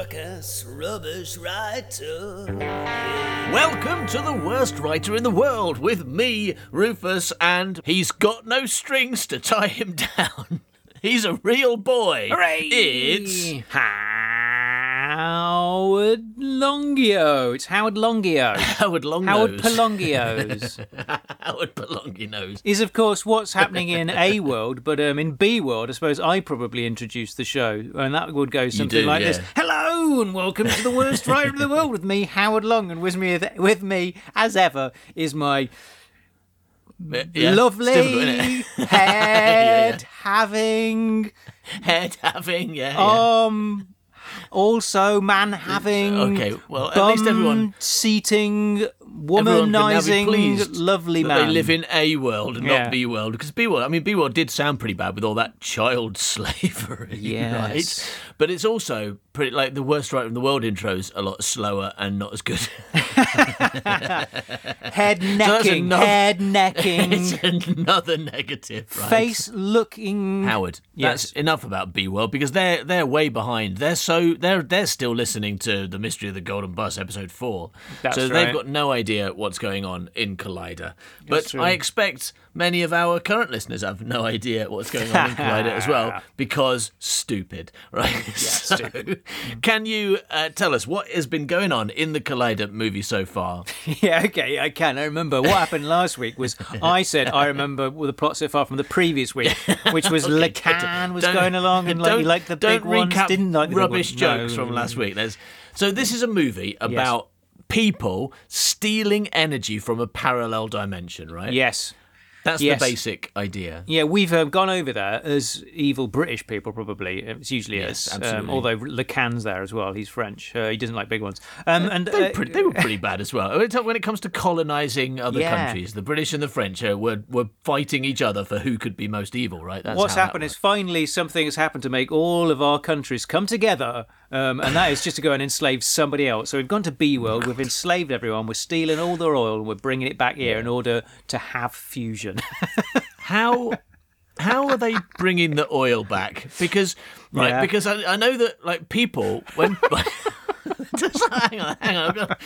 suck-ass, rubbish writer. Welcome to the worst writer in the world with me, Rufus, and he's got no strings to tie him down. He's a real boy. Hooray! It's Howard Longio. It's Howard Longio. Howard Longnose. Howard Pelongios Howard Pelongi Nose. is, of course, what's happening in A world, but um, in B world, I suppose I probably introduced the show, and that would go something do, like yeah. this: "Hello and welcome to the worst writer in the world with me, Howard Long, and with me, with me as ever is my Yeah, lovely head having Head having, yeah. yeah. Um. Also, man having. Okay, well, at least everyone- seating, Everyone can now be womanizing, pleased lovely that man. They live in A world and Yeah. not B world. Because B world, I mean, B world did sound pretty bad with all that child slavery, Yes. right? But it's also pretty like the worst writer in the world intros a lot slower and not as good. head that's necking, enough. head necking, it's another negative, right? face looking. Howard, Yes. that's enough about B World because they're they're way behind. They're so they're they're still listening to the Mystery of the Golden Bus episode four, That's so right. they've got no idea what's going on in Collider. But true. I expect many of our current listeners have no idea what's going on in Collider as well because stupid, right? so, Can you uh, tell us what has been going on in the Collider movie so far? Yeah, okay, I can. I remember what happened last week was I said I remember the plot so far from the previous week, which was Okay, Lacan was going along and like, liked the big ones, didn't like the rubbish jokes No. from last week. There's, so this is a movie about people stealing energy from a parallel dimension, right? Yes. That's yes. the basic idea. Yeah, we've um, gone over there as evil British people, probably. It's usually Yes, us. Um, although Lacan's there as well. He's French. Uh, he doesn't like big ones. Um, and They were, uh, pretty, they were pretty bad as well. When it comes to colonising other Yeah. countries, the British and the French uh, were were fighting each other for who could be most evil, right? That's what's happened is finally something has happened to make all of our countries come together, um, and that is just to go and enslave somebody else. So we've gone to B world, we've enslaved everyone, we're stealing all their oil, and we're bringing it back here in order to have fusion. how how are they bringing the oil back? Because right, Yeah. because I, I know that like people when. Just hang on, hang on. Got-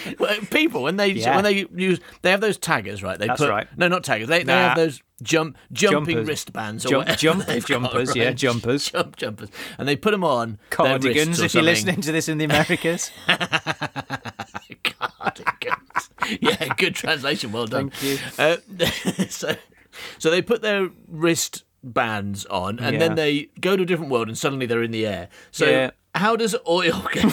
People when they Yeah. when they use they have those taggers, right? They That's put right. no, not taggers. They, they have those jump jumping Jumpers. wristbands or Jump- jump- they've got, jumpers, yeah, jumpers. jump jumpers, and they put them on Cardigans, if you're listening to this in the Americas. Cardigans. yeah, good translation. Well done. Thank you. Uh, so, so they put their wrist bands on, and Yeah. then they go to a different world, and suddenly they're in the air. So. Yeah. How does oil get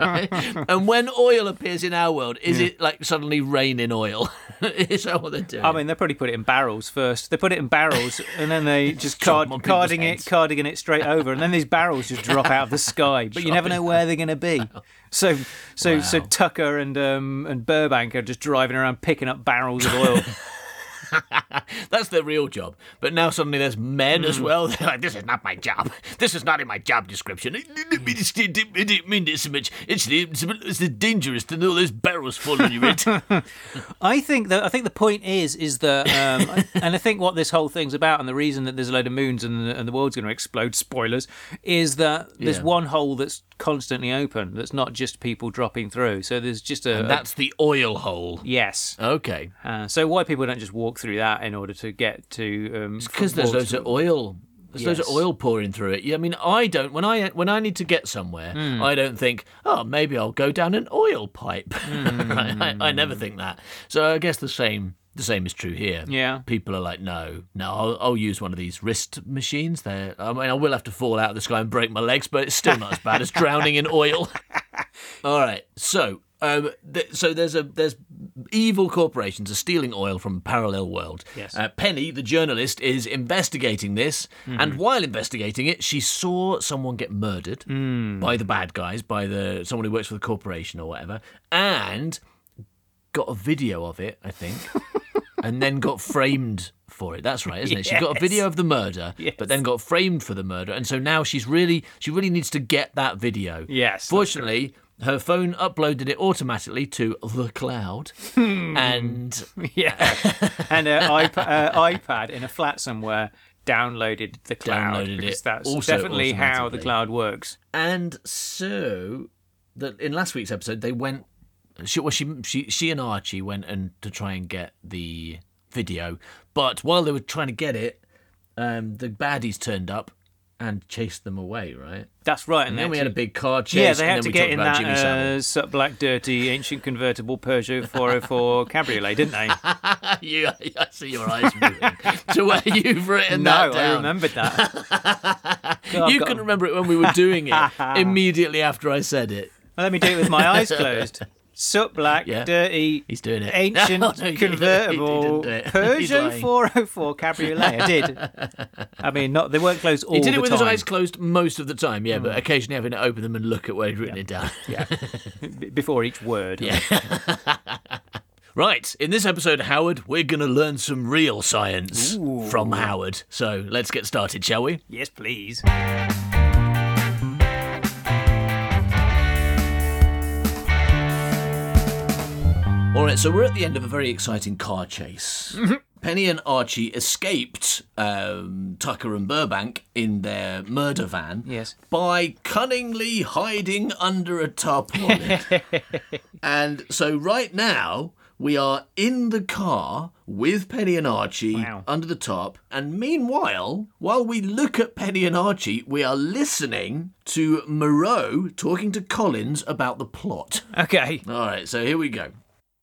right? And when oil appears in our world, is it like suddenly rain in oil? is that what they're doing? I mean, they probably put it in barrels first. They put it in barrels, and then they just card, carding it, cardigan it straight over, and then these barrels just drop out of the sky. But you never know where they're going to be. So, so, so Wow. Tucker and um, and Burbank are just driving around picking up barrels of oil. That's their real job. But now suddenly there's men as Hmm. well. They're like, this is not my job. This is not in my job description. It didn't mean, it didn't- it didn't mean this so much. It's, it's, it's dangerous to know there's barrels full on your head. I think that I think the point is is that, um, and I think what this whole thing's about, and the reason that there's a load of moons and the, and the world's going to explode. Spoilers is that there's Yeah. one hole that's constantly open. That's not just people dropping through. So there's just a, a- That's the oil hole. yes. Okay. Uh, so why people don't just walk through that in order to get to? Um, Because there's loads of oil. There's loads of oil pouring through it. Yeah, I mean, I don't. When I when I need to get somewhere, Hmm. I don't think, oh, maybe I'll go down an oil pipe. Right? I, I never think that. So I guess the same the same is true here. Yeah. People are like, no, no, I'll, I'll use one of these wrist machines. There, I mean, I will have to fall out of the sky and break my legs, but it's still not as bad as drowning in oil. All right, so Um, th- so there's a there's evil corporations are stealing oil from a parallel world. Yes. Uh, Penny, the journalist, is investigating this, and while investigating it, she saw someone get murdered by the bad guys, by the someone who works for the corporation or whatever, and got a video of it, I think, and then got framed for it. That's right, isn't it? She got a video of the murder, Yes. but then got framed for the murder, and so now she's really she really needs to get that video. Yes, Fortunately, her phone uploaded it automatically to the cloud, Hmm. and Yeah. and an iP- uh, iPad in a flat somewhere downloaded the cloud Downloaded because it that's also definitely how the cloud works. and so that in last week's episode they went. She, well, she, she, she and Archie went and to try and get the video, but while they were trying to get it, um, the baddies turned up and chased them away. Right, That's right. and they then we had a big car chase. Yeah, they and had then to get in that uh, black, dirty, ancient convertible Peugeot 404 cabriolet, didn't they? you, I see your eyes moving to where you've written no, that No, I remembered that. God, you couldn't remember it when we were doing it immediately after I said it. Let me do it with my eyes closed. Soot black, Yeah. dirty, He's doing it. ancient No, no, convertible do Peugeot 404 cabriolet. I did. I mean, not they weren't closed all He did it with time. his eyes closed most of the time, yeah, but hmm. occasionally having to open them and look at where he'd written it down. Yeah, before each word. Yeah. Right, in this episode, Howard, we're going to learn some real science from Howard. So let's get started, shall we? Yes, please. All right, so we're at the end of a very exciting car chase. Penny and Archie escaped um, Tucker and Burbank in their murder van Yes. by cunningly hiding under a tarpaulin. and so right now we are in the car with Penny and Archie Wow. under the top. And meanwhile, while we look at Penny and Archie, we are listening to Moreau talking to Collins about the plot. Okay. All right, so here we go.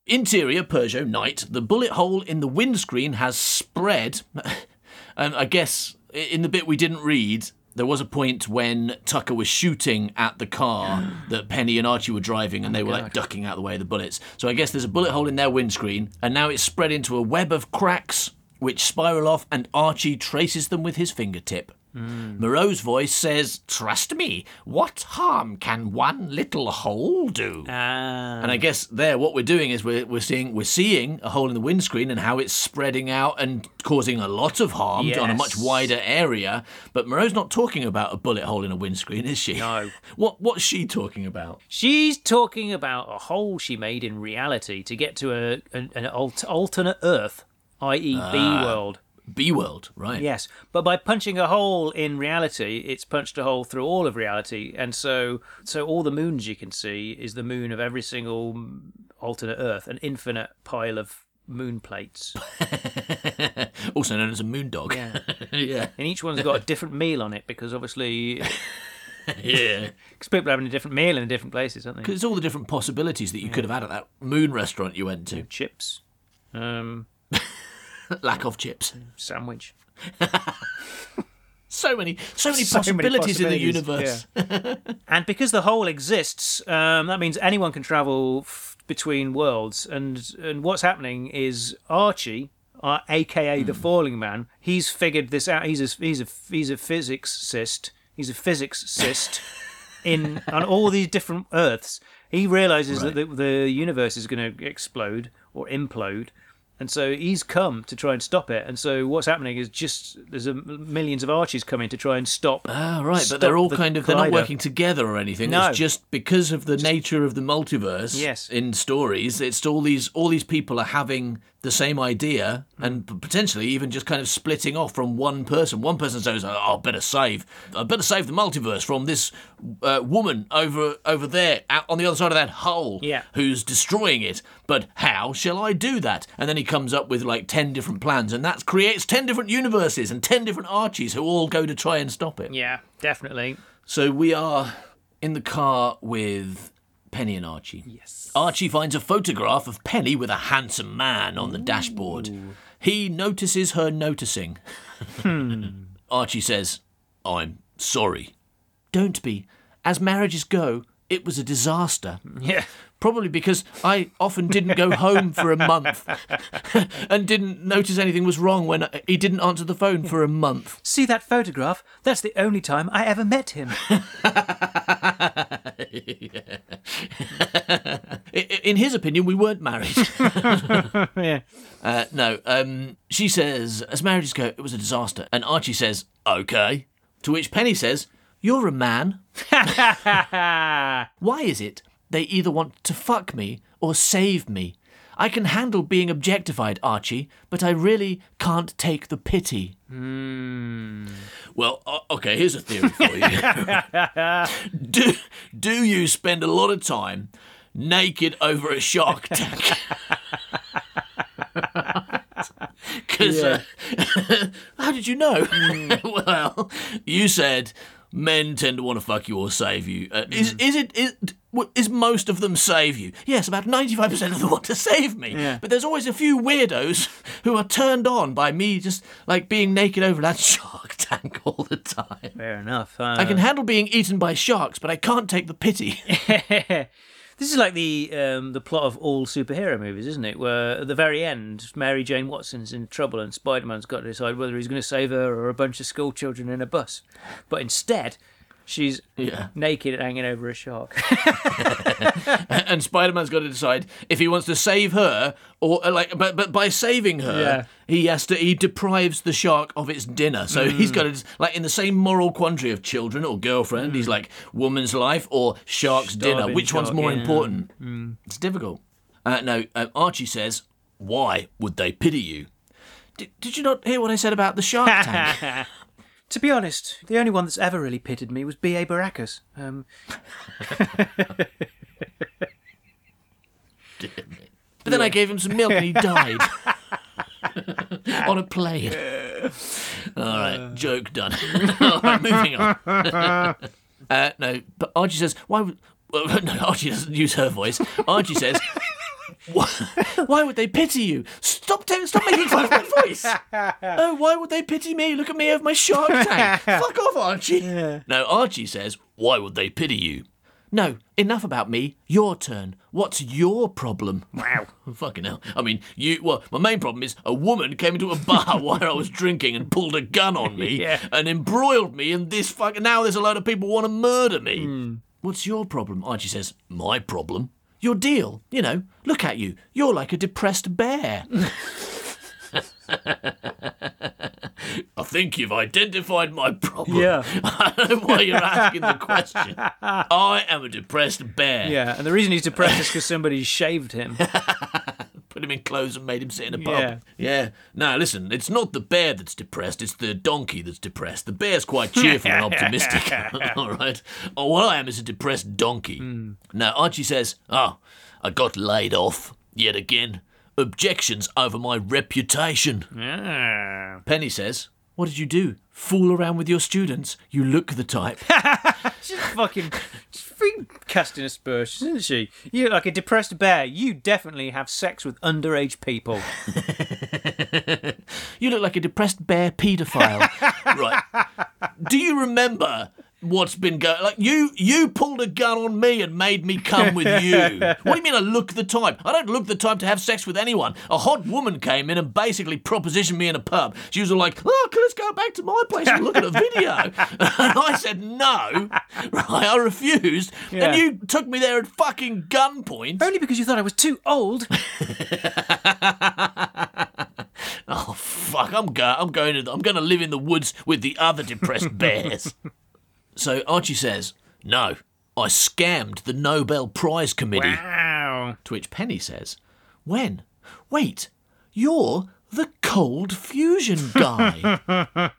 Interior Peugeot night. The bullet hole in the windscreen has spread. and I guess in the bit we didn't read, there was a point when Tucker was shooting at the car that Penny and Archie were driving and oh they were like ducking out of the way of the bullets. So I guess there's a bullet hole in their windscreen and now it's spread into a web of cracks which spiral off and Archie traces them with his fingertip. Moreau's voice says, Trust me, what harm can one little hole do? Ah. And I guess there, what we're doing is we're, we're seeing we're seeing a hole in the windscreen and how it's spreading out and causing a lot of harm on a much wider area. But Moreau's not talking about a bullet hole in a windscreen, is she? No. What What's she talking about? She's talking about a hole she made in reality to get to a, an, an alternate Earth, i.e., B Ah. world. B world, right? Yes, but by punching a hole in reality, it's punched a hole through all of reality, and so so all the moons you can see is the moon of every single alternate Earth, an infinite pile of moon plates, also known as a moon dog. Yeah. yeah. and each one's got a different meal on it because obviously, Yeah. because people are having a different meal in different places, aren't they? Because it's all the different possibilities that you could have had at that moon restaurant you went to. Chips, um, Lack of chips. sandwich. So many, so many So many possibilities in the possibilities, universe. And because the hole exists, um, that means anyone can travel f- between worlds. And and what's happening is Archie, uh, aka the Falling Man, he's figured this out. He's a he's a he's a physicist. He's a physicist in on all these different Earths. He realizes that the, the universe is going to explode or implode. And so he's come to try and stop it. And so what's happening is just there's a, millions of archies coming to try and stop. Ah, right, but they're all the kind of they're not working together or anything. No. It's just because of the nature of the multiverse. Yes. In stories, it's all these all these people are having the same idea and potentially even just kind of splitting off from one person. One person says, "Oh, I better save, I better save the multiverse from this uh, woman over over there on the other side of that hole, Yeah. who's destroying it. But how shall I do that?" And then he comes up with like ten different plans, and that creates ten different universes and ten different Archies who all go to try and stop it. Yeah, definitely. So we are in the car with Penny and Archie. Yes. Archie finds a photograph of Penny with a handsome man on the dashboard. He notices her noticing. Hmm. Archie says, I'm sorry. Don't be. As marriages go, it was a disaster. Yeah. Probably because I often didn't go home for a month and didn't notice anything was wrong when he didn't answer the phone for a month. See that photograph? That's the only time I ever met him. In his opinion, we weren't married. yeah. Uh, no, um, she says, as marriages go, it was a disaster. And Archie says, okay. To which Penny says, you're a man. Why is it they either want to fuck me or save me? I can handle being objectified, Archie, but I really can't take the pity. Well, okay, here's a theory for you. do, do you spend a lot of time naked over a shark tank? Because uh, how did you know? well, you said men tend to want to fuck you or save you. Uh, is is it is, is most of them save you? Yes, about ninety five percent of them want to save me. Yeah. But there's always a few weirdos who are turned on by me just like being naked over that shark tank all the time. Fair enough. Uh, I can handle being eaten by sharks, but I can't take the pity. This is like the um, the plot of all superhero movies, isn't it? Where at the very end, Mary Jane Watson's in trouble and Spider Man's got to decide whether he's going to save her or a bunch of school children in a bus. But instead, she's Yeah. naked hanging over a shark. and Spider-Man's got to decide if he wants to save her or uh, like but but by saving her Yeah. he has to he deprives the shark of its dinner so Mm. he's got to like in the same moral quandary of children or girlfriend he's like woman's life or shark's dinner Mm. Starving which one's more yeah. Mm. important it's difficult uh, no uh, Archie says why would they pity you did, did you not hear what I said about the shark tank to be honest, the only one that's ever really pitted me was B.A. Baracus. Um, But then I gave him some milk and he died. on a plane. All right, joke done. All right, moving on. uh, no, but Archie says, why would. Well, no, Archie doesn't use her voice. Archie says, why would they pity you? Stop, t- stop making fun of my voice. Oh, why would they pity me? Look at me over my shark tank. Fuck off, Archie. No, Archie says, why would they pity you? No, enough about me. Your turn. What's your problem? Wow. Fucking hell. I mean, you. Well, my main problem is a woman came into a bar while I was drinking and pulled a gun on me Yeah. and embroiled me, and this fucking. Now there's a load of people want to murder me. Hmm. What's your problem? Archie says, My problem? Your deal. You know, look at you. You're like a depressed bear. I think you've identified my problem. Yeah. I don't know why you're asking the question. I am a depressed bear. yeah, and the reason he's depressed is because somebody shaved him. Put him in clothes and made him sit in a pub. Yeah. Yeah. Now, listen, it's not the bear that's depressed, it's the donkey that's depressed. The bear's quite cheerful and optimistic. All right. Oh, what I am is a depressed donkey. Now, Archie says, Oh, I got laid off yet again. Objections over my reputation. Ah. Penny says, What did you do? Fool around with your students? You look the type. She's fucking she's freaking casting aspersions, isn't she? You look like a depressed bear. You definitely have sex with underage people. You look like a depressed bear paedophile. right. Do you remember what's been going like you you pulled a gun on me and made me come with you. what do you mean I look the type? I don't look the type to have sex with anyone. A hot woman came in and basically propositioned me in a pub. She was all like, Oh, let's go back to my place and look at a video. and I said no. Right, I refused. Yeah. And you took me there at fucking gunpoint. Only because you thought I was too old. Oh fuck! I'm go- I'm going to I'm going to live in the woods with the other depressed bears. So Archie says, "No, I scammed the Nobel Prize Committee." Wow. To which Penny says, "When? Wait, you're the cold fusion guy."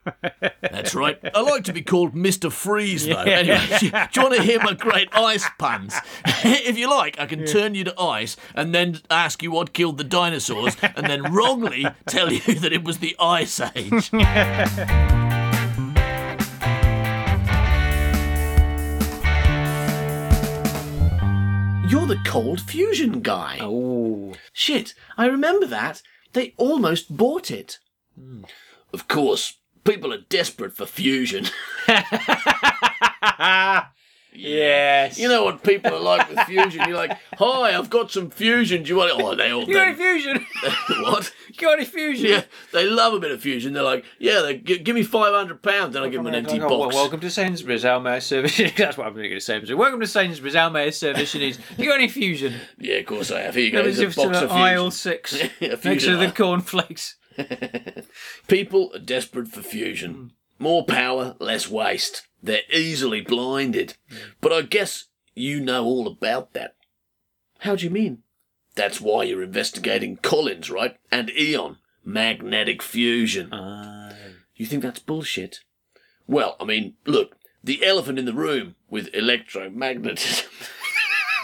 That's right. I like to be called Mister Freeze, though. Anyway, do you, do you want to hear my great ice puns? if you like, I can turn you to ice and then ask you what killed the dinosaurs, and then wrongly tell you that it was the Ice Age. You're the cold fusion guy. Oh. Shit, I remember that. They almost bought it. Of course, people are desperate for fusion. Yes. You know what people are like with fusion. You're like, hi, I've got some fusion. Do you want it? Oh, they all do. You got any fusion? what? you got any fusion? Yeah, they love a bit of fusion. They're like, yeah, they, gi- give me five hundred pounds, then I give them an empty Oh, well, box. welcome to Sainsbury's. How may service? That's what I'm going to say. Welcome to Sainsbury's. How may service you? needs? You got any fusion? Yeah, of course I have. Here you go. A box of fusion. aisle six next to the cornflakes. People are desperate for fusion. Hmm. More power, less waste. They're easily blinded. But I guess you know all about that. How do you mean? That's why you're investigating Collins, right? And Eon. Magnetic fusion. Ah. You think that's bullshit? Well, I mean, look, the elephant in the room with electromagnetism.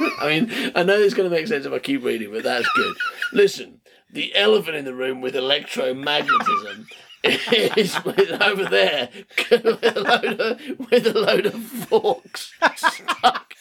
I mean, I know it's going to make sense if I keep reading, but that's good. Listen, the elephant in the room with electromagnetism is with, over there with a load of, with a load of forks stuck.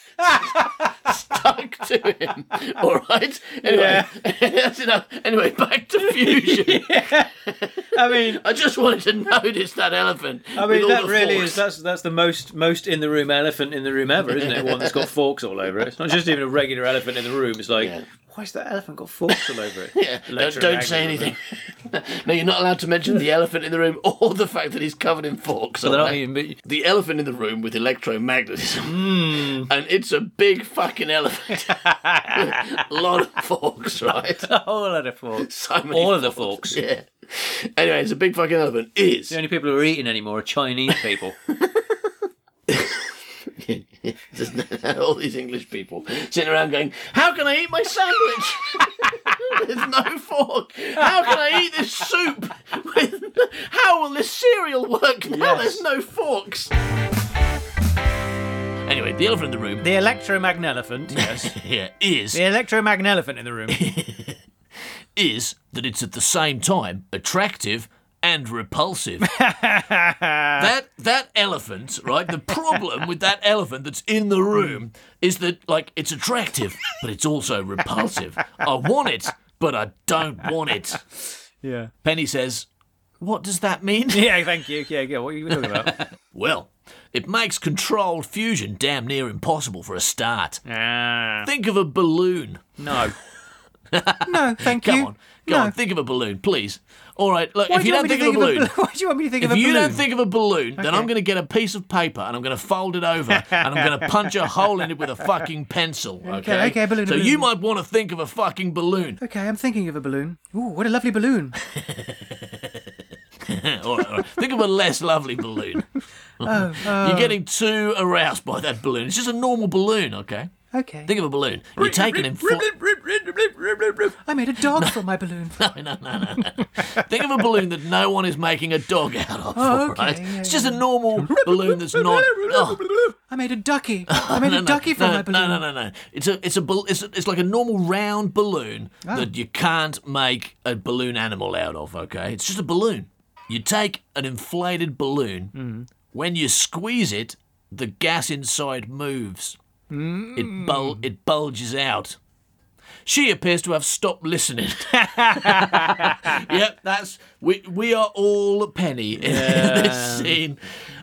Stuck to him. All right. Anyway, that's enough. Anyway, back to fusion. I mean, I just wanted to notice that elephant. I mean that really forks. is that's that's the most most in the room elephant in the room ever, isn't it? One that's got forks all over it. It's not just even a regular elephant in the room. It's like, Yeah. Why's that elephant got forks all over it? Yeah, don't, don't say anything. no, you're not allowed to mention the elephant in the room or the fact that he's covered in forks. So they're not even. But the elephant in the room with electromagnetism. Hmm. And it's a big fucking elephant. a lot of forks, right? a whole lot of forks. So many All of the forks. Yeah. Anyway, it's a big fucking elephant. Is The only people who are eating anymore are Chinese people. All these English people sitting around going, How can I eat my sandwich? There's no fork. How can I eat this soup? With How will this cereal work now? Yes. There's no forks. Anyway, the elephant in the room the electromagnelephant, yes. yeah, is the electromagnelephant in the room. is that it's at the same time attractive and repulsive. that that elephant, right? The problem with that elephant that's in the room is that like it's attractive, but it's also repulsive. I want it, but I don't want it. yeah. Penny says, "What does that mean?" Yeah, thank you. Yeah, yeah. What are you talking about? Well, it makes controlled fusion damn near impossible for a start. Ah, Think of a balloon. no. no, thank Come you. on, go no. on, think of a balloon, please. All right, look, Why if do you don't me think, to of a balloon, Why do you want me to think of a balloon? If you don't think of a balloon, then Okay. I'm going to get a piece of paper and I'm going to fold it over and I'm going to punch a hole in it with a fucking pencil. Okay, okay, balloon, So balloon. you might want to think of a fucking balloon. Okay, I'm thinking of a balloon. Ooh, what a lovely balloon. all right, all right. Think of a less lovely balloon. Oh, You're uh. getting too aroused by that balloon. It's just a normal balloon, okay? Okay. Think of a balloon. You take it in. Fo- I made a dog from my balloon. no, no, no, no, no. Think of a balloon that no one is making a dog out of. Oh, okay, right? yeah, It's just a normal balloon that's not. Oh. I made a ducky. I made no, a no, ducky from no, my balloon. No, no, no, no. It's a, it's a, bal- it's, a, it's like a normal round balloon Ah. that you can't make a balloon animal out of. Okay, it's just a balloon. You take an inflated balloon. Mm-hmm. When you squeeze it, the gas inside moves. Mm. It bul- it bulges out. She appears to have stopped listening. yep, that's we. We are all Penny in this scene.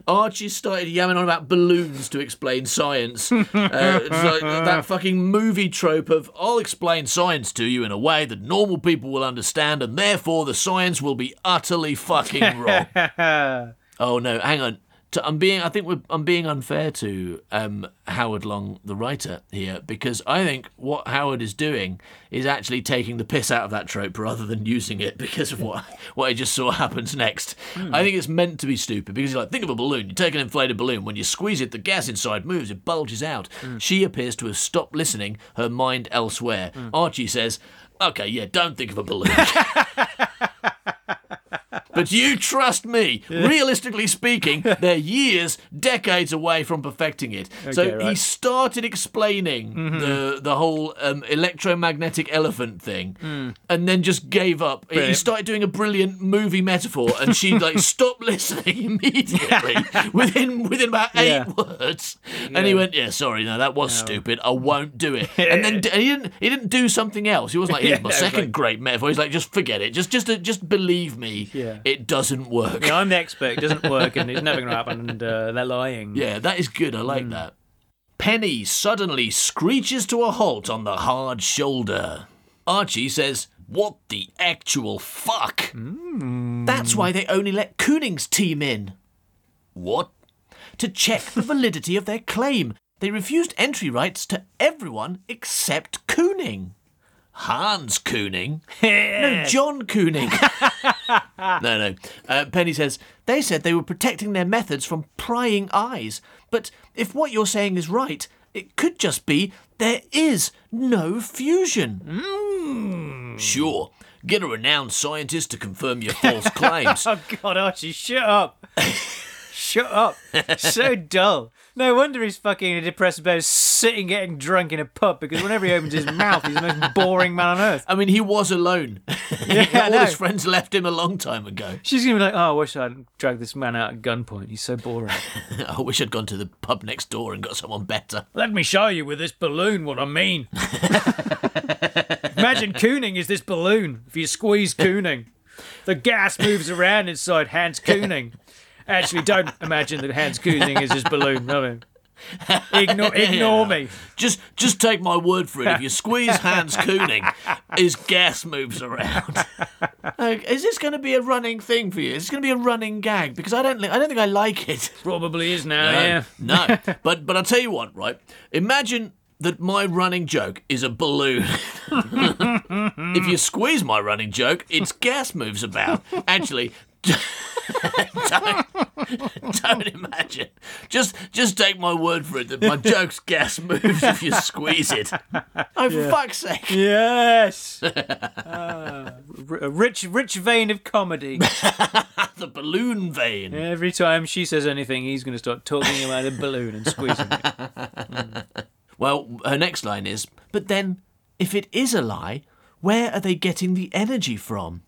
Archie started yamming on about balloons to explain science. Uh, like that fucking movie trope of I'll explain science to you in a way that normal people will understand, and therefore the science will be utterly fucking wrong. Oh no, hang on. T- I'm being. I think we're, I'm being unfair to um, Howard Long, the writer here, because I think what Howard is doing is actually taking the piss out of that trope rather than using it because of what what I just saw happens next. Hmm. I think it's meant to be stupid because you're like, think of a balloon. You take an inflated balloon. When you squeeze it, the gas inside moves. It bulges out. Hmm. She appears to have stopped listening. Her mind elsewhere. Hmm. Archie says, "Okay, yeah, don't think of a balloon." But you trust me. Realistically speaking, they're years, decades away from perfecting it. so Okay, he right. Mm-hmm. started explaining the the whole um, electromagnetic elephant thing, and then just gave up. He Hmm. Started doing a brilliant movie metaphor, and she like stopped listening immediately within within about eight Yeah. words. And he went, "Yeah, sorry, no, that was stupid. I won't do it." And then d- and he didn't he didn't do something else. He wasn't like, "Here's my second like- great metaphor." He's like, "Just forget it. Just just just believe me." Yeah. It doesn't work. Yeah, I'm the expert. It doesn't work, and it's never going to happen. And uh, they're lying. Yeah, that is good. I like that. Penny suddenly screeches to a halt on the hard shoulder. Archie says, What the actual fuck? That's why they only let Kooning's team in. What? To check the validity of their claim. They refused entry rights to everyone except Kooning. Hans Kooning? no, John Kooning. no, no. Uh, Penny says, they said they were protecting their methods from prying eyes. But if what you're saying is right, it could just be there is no fusion. Sure. Get a renowned scientist to confirm your false claims. Oh God, Archie, shut up! Shut up! So dull. No wonder he's fucking a depressed bear sitting getting drunk in a pub because whenever he opens his mouth, he's the most boring man on earth. I mean, he was alone. I All his friends left him a long time ago. She's gonna be like, "Oh, I wish I'd dragged this man out at gunpoint. He's so boring." I wish I'd gone to the pub next door and got someone better. Let me show you with this balloon what I mean. Imagine Kooning is this balloon. If you squeeze Kooning, the gas moves around inside Hans Kooning. Actually, don't imagine that Hans Kooning is his balloon. No, no. Ignore, ignore me. Just, just take my word for it. If you squeeze Hans Kooning, his gas moves around. Uh, is this going to be a running thing for you? Is this going to be a running gag? Because I don't, I don't think I like it. Probably is now. No, Yeah. no. But, but I'll tell you what, right? Imagine that my running joke is a balloon. if you squeeze my running joke, its gas moves about. Actually, don't, don't imagine. Just just take my word for it that my joke's gas moves if you squeeze it. Oh, for fuck's sake. Yes. Ah, r- a rich, rich vein of comedy. The balloon vein. Every time she says anything, he's going to start talking about a balloon and squeezing it. Well, her next line is, but then, if it is a lie, where are they getting the energy from?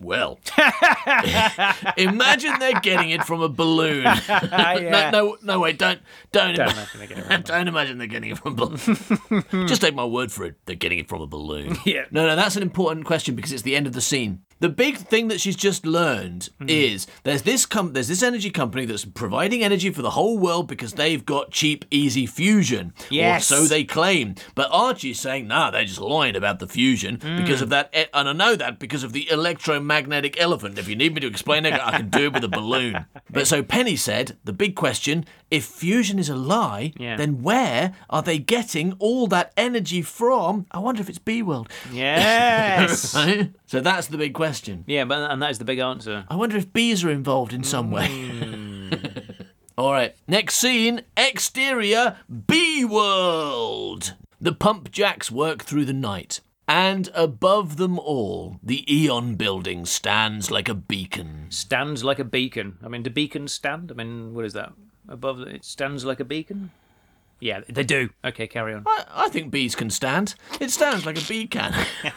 Well, imagine they're getting it from a balloon. Yeah. No, no, no, wait, don't, don't, Don't ima- imagine they're getting it don't imagine they're getting it from a balloon. Just take my word for it, they're getting it from a balloon. Yeah. No, no, that's an important question because it's the end of the scene. The big thing that she's just learned Hmm. is there's this com- there's this energy company that's providing energy for the whole world because they've got cheap, easy fusion. Yes. Or so they claim. But Archie's saying, nah, they're just lying about the fusion Hmm. because of that. e- And I know that because of the electromagnetic elephant. If you need me to explain it, I can do it with a balloon. But so Penny said, the big question if fusion is a lie, Yeah. then where are they getting all that energy from? I wonder if it's B World. Yes. Right? So that's the big question. Yeah, but and that is the big answer. I wonder if bees are involved in some way. Hmm. All right, next scene exterior B World. The pump jacks work through the night, and above them all, the Eon building stands like a beacon. Stands like a beacon. I mean, do beacons stand? I mean, what is that? Above it stands like a beacon. Yeah, they do. Okay, carry on. I, I think bees can stand. It stands like a bee can.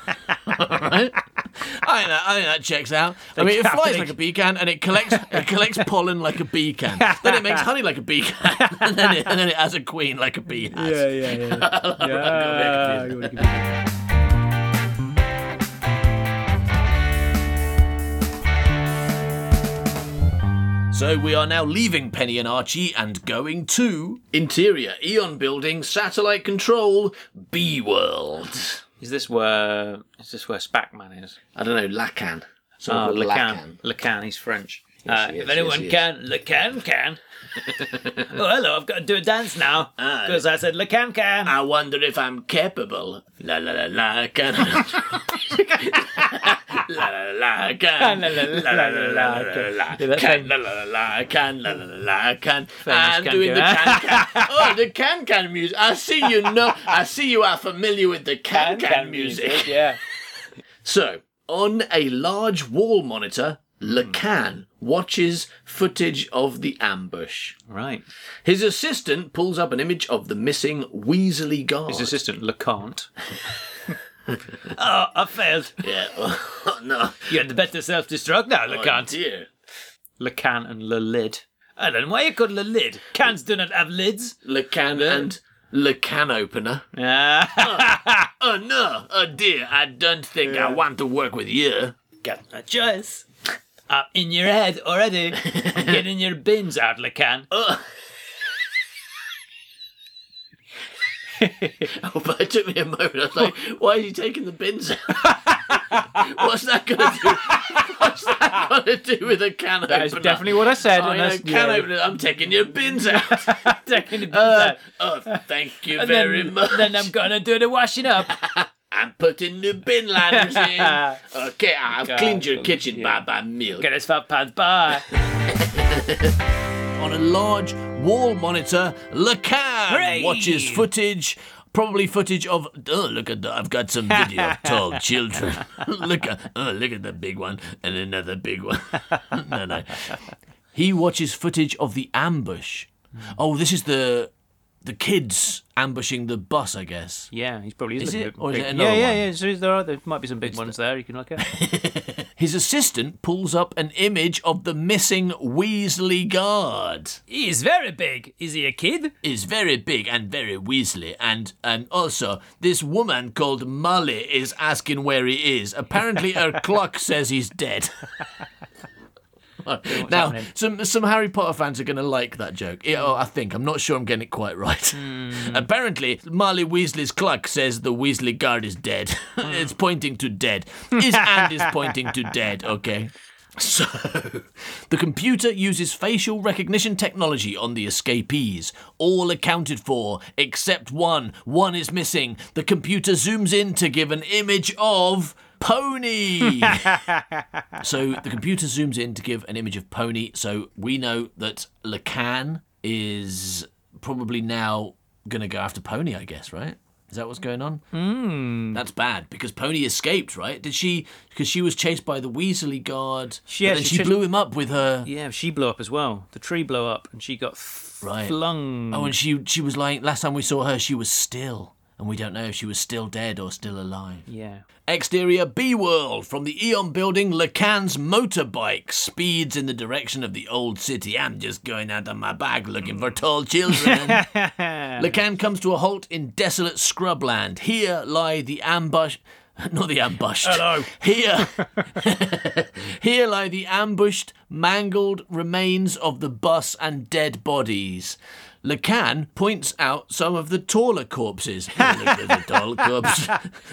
All right. I think, that, I think that checks out. I mean, it flies like a bee can, and it collects it collects pollen like a bee can. Then it makes honey like a bee can, and then it, and then it has a queen like a bee has. yeah, yeah. yeah. So we are now leaving Penny and Archie and going to interior Eon building satellite control B World. Is this where? Is this where Spackman is? I don't know Lacan. Oh, called Lacan. Lacan. He's French. Uh, he is, if anyone yes, can, Lacan can. oh, hello! I've got to do a dance now Ah. because I said Lacan can. I wonder if I'm capable. La la la la can. la la la can. La, la, la, La la la can. La la la can. La la la can. I'm doing the can. can can. Oh, the can can music. I see you know. I see you are familiar with the can can music. Yeah. So, on a large wall monitor, Lacan watches footage of the ambush. Right. His assistant pulls up an image of the missing Weasley guard. His assistant Lacant. oh, I failed. Yeah. Oh, no. You had the better self-destruct now, Oh, Lacant. dear. Lacan and Lalid. Alan, why you called Lalid? Cans do not have lids. Lacan and Lacan opener. Ah, Oh no. Oh dear. I don't think I want to work with you. got no choice. I'm in your head already. I'm Getting your bins out, Lacan. Oh. oh, but it took me a moment. I was like, why are you taking the bins out? What's that going to do? What's that got to do with a can opener? That is definitely what I said. Yeah, that's, can yeah. opener. I'm taking your bins out. Taking the bins Uh, out. oh, thank you And very then, much. then I'm gonna do the washing up. I'm putting the bin liners in. Okay, I've God, cleaned your kitchen yeah. by by milk. Get his fat pants by. On a large wall monitor, Lacan watches footage. Probably footage of. Oh, look at that! I've got some video of tall children. look at. Oh, look at the big one and another big one. no, no. He watches footage of the ambush. Oh, this is the the kids ambushing the bus, I guess. Yeah, he's probably is, Is it? Or is it another Yeah, yeah, one? yeah. So there are there might be some big ones there you can look at. His assistant pulls up an image of the missing Weasley guard. he is very big. Is he a kid? is very big and very weaselly, and and also this woman called Molly is asking where he is. Apparently, her clock says he's dead. now, happening? some some Harry Potter fans are going to like that joke. Yeah, oh, I think I'm not sure I'm getting it quite right. Hmm. Apparently, Molly Weasley's clock says the Weasley guard is dead. it's pointing to dead. His hand is pointing to dead. Okay. So, the computer uses facial recognition technology on the escapees, all accounted for except one. One is missing. The computer zooms in to give an image of Pony. so, the computer zooms in to give an image of Pony. So, we know that Lacan is probably now going to go after Pony, I guess, right? Is that what's going on? Hmm. That's bad because Pony escaped, right? Did she? Because she was chased by the Weasley guard. She- yeah, she she blew him up with her. Yeah, she blew up as well. The tree blew up and she got Right. flung. Oh, and she she was like last time we saw her, she was still, and we don't know if she was still dead or still alive. yeah. Exterior B World from the Eon building, Lacan's motorbike speeds in the direction of the old city. I'm just going out of my bag looking for tall children. Lacan comes to a halt in desolate scrubland. Here lie the ambush. Not the ambushed. Hello. Here, here lie the ambushed, mangled remains of the bus and dead bodies. Lacan points out some of the taller corpses. Oh, look, there's a tall corpse.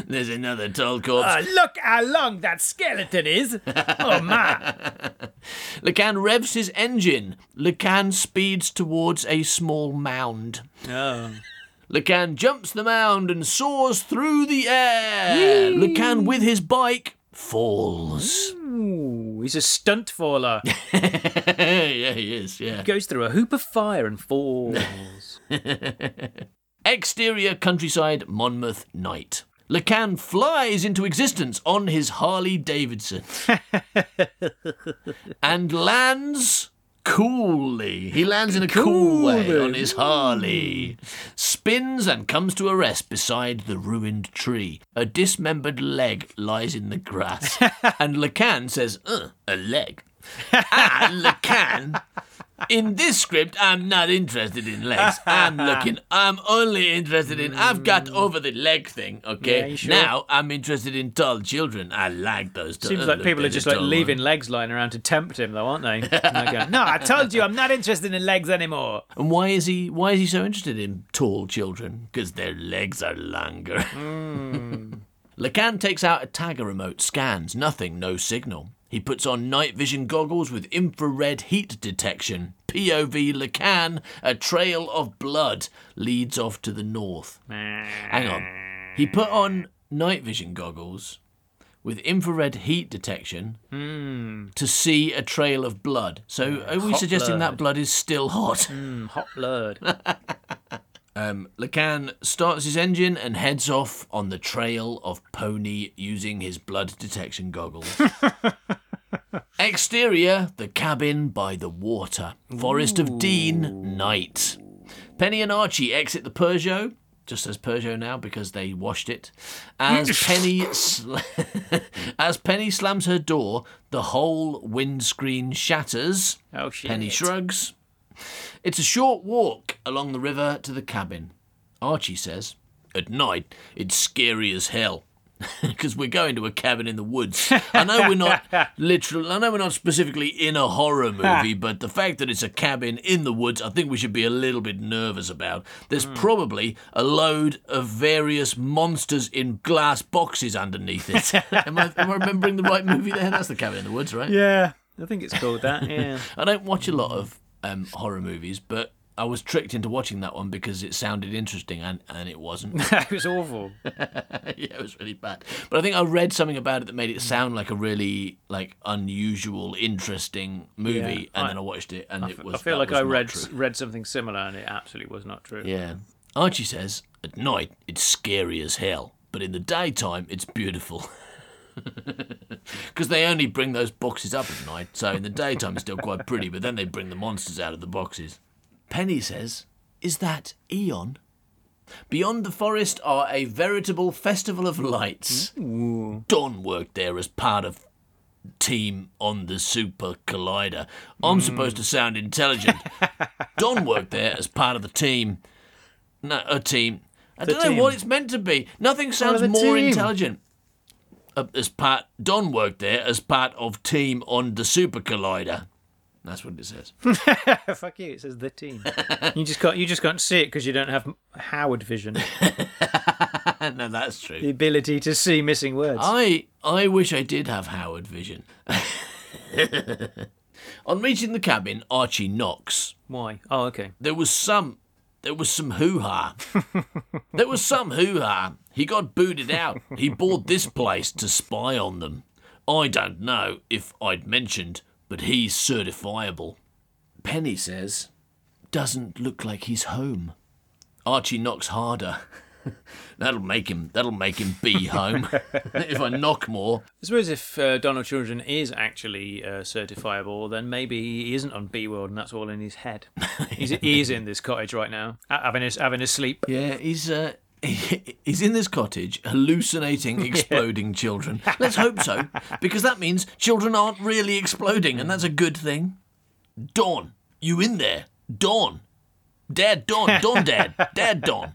There's another tall corpse. Uh, look how long that skeleton is. Oh my. Lacan revs his engine. Lacan speeds towards a small mound. Oh. Lacan jumps the mound and soars through the air. Lacan, with his bike, falls. Ooh, he's a stunt faller. yeah, he is, yeah. He goes through a hoop of fire and falls. Exterior countryside, Monmouth night. Lacan flies into existence on his Harley Davidson and lands coolly. He lands in a cool way on his Harley, spins and comes to a rest beside the ruined tree. A dismembered leg lies in the grass, and Lacan says, uh, "A leg." Ah, Lacan. In this script, I'm not interested in legs. I'm looking. I'm only interested in. I've got over the leg thing. Okay. you sure? Now I'm interested in tall children. I like those. Tall, Seems like people are just like leaving legs lying around to tempt him, though, aren't they? And they go, no, I told you I'm not interested in legs anymore. And why is he? Why is he so interested in tall children? Because their legs are longer. Lacan takes out a tagger remote, scans, nothing, no signal. He puts on night vision goggles with infrared heat detection. POV Lacan, a trail of blood leads off to the north. Hang on. He put on night vision goggles with infrared heat detection to see a trail of blood. So are we hot suggesting that blood. blood is still hot? Mm, hot blood. Um, Lacan starts his engine and heads off on the trail of Pony using his blood detection goggles. Exterior, the cabin by the water. Forest of Dean, night. Penny and Archie exit the Peugeot. Just as Peugeot now because they washed it. As Penny sl- as Penny slams her door, the whole windscreen shatters. Oh, shit. Penny shrugs. It's a short walk along the river to the cabin. Archie says, At night, it's scary as hell. because we're going to a cabin in the woods. I know we're not literal. I know we're not specifically in a horror movie, but the fact that it's a cabin in the woods, I think we should be a little bit nervous about. There's probably a load of various monsters in glass boxes underneath it. am, I, am I remembering the right movie there? That's the cabin in the woods, right? Yeah, I think it's called that. Yeah. I don't watch a lot of um, horror movies, but I was tricked into watching that one because it sounded interesting, and, and it wasn't. it was awful. yeah, it was really bad. But I think I read something about it that made it sound like a really like unusual, interesting movie, Yeah, and I- then I watched it, and it was. I feel like I read true. read something similar, and it absolutely was not true. Yeah, Archie says at night it's scary as hell, but in the daytime it's beautiful. Because they only bring those boxes up at night, so in the daytime it's still quite pretty, but then they bring the monsters out of the boxes. Penny says, Is that Eon? Beyond the forest are a veritable festival of lights. Don worked there as part of team on the Super Collider. I'm supposed to sound intelligent. Don worked there as part of the team. No, a team. I The don't know what it's meant to be. Nothing sounds more team. intelligent. Uh, as part, Don worked there as part of team on the Super Collider. That's what it says. Fuck you! It says the team. you just can't. You just can't see it because you don't have Howard vision, no, that's true. the ability to see missing words. I I wish I did have Howard vision. On reaching the cabin, Archie knocks. Why? Oh, okay. There was some there was some hoo ha. there was some hoo ha. He got booted out. He bought this place to spy on them. I don't know if I'd mentioned, but he's certifiable. Penny says, doesn't look like he's home. Archie knocks harder. that'll make him that'll make him be home. if I knock more. I suppose if uh, Donald Children is actually uh, certifiable, then maybe he isn't on B World and that's all in his head. He's, he is in this cottage right now, having his having his sleep. Yeah, he's uh, he's in this cottage hallucinating exploding children. Let's hope so, because that means children aren't really exploding, and that's a good thing. Don, you in there? Don, Dad, Don, Don, Dad, Dad, Don.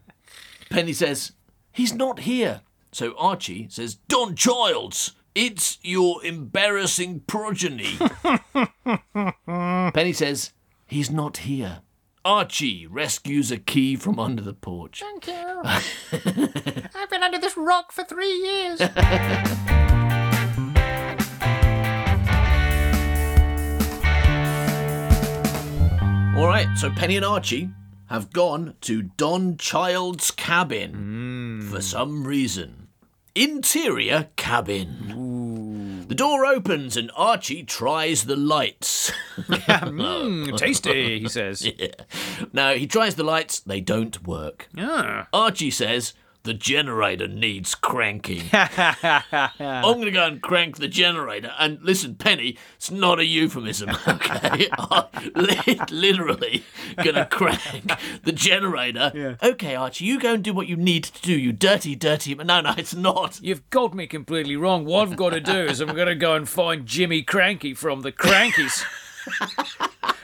Penny says he's not here. So Archie says, Don Childs, it's your embarrassing progeny. Penny says he's not here. Archie rescues a key from under the porch. Thank you. I've been under this rock for three years. All right, so Penny and Archie have gone to Don Child's cabin hmm. for some reason. Interior cabin. The door opens and Archie tries the lights. Mm, tasty, he says. now, he tries the lights, they don't work. Ah. Archie says, the generator needs cranking. I'm going to go and crank the generator. And listen, Penny, it's not a euphemism, okay? I'm literally going to crank the generator. Okay, Archie, you go and do what you need to do, you dirty, dirty. No, no, it's not. You've got me completely wrong. What I've got to do is I'm going to go and find Jimmy Krankie from the Krankies.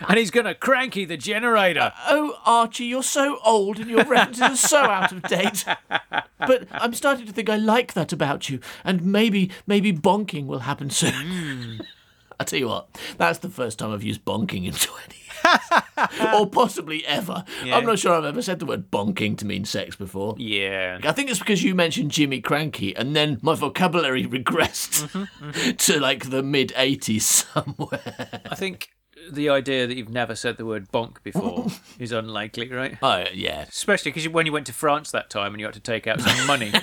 And he's going to cranky the generator. Uh, oh, Archie, you're so old and your references are so out of date. But I'm starting to think I like that about you, and maybe, maybe bonking will happen soon. Hmm. I tell you what, that's the first time I've used bonking in 20 years. or possibly ever. I'm not sure I've ever said the word bonking to mean sex before. Yeah. I think it's because you mentioned Jimmy Krankie, and then my vocabulary regressed mm-hmm, mm-hmm. to like the mid 80s somewhere. I think the idea that you've never said the word bonk before is unlikely, right? Oh, yeah. Especially because when you went to France that time and you had to take out some money.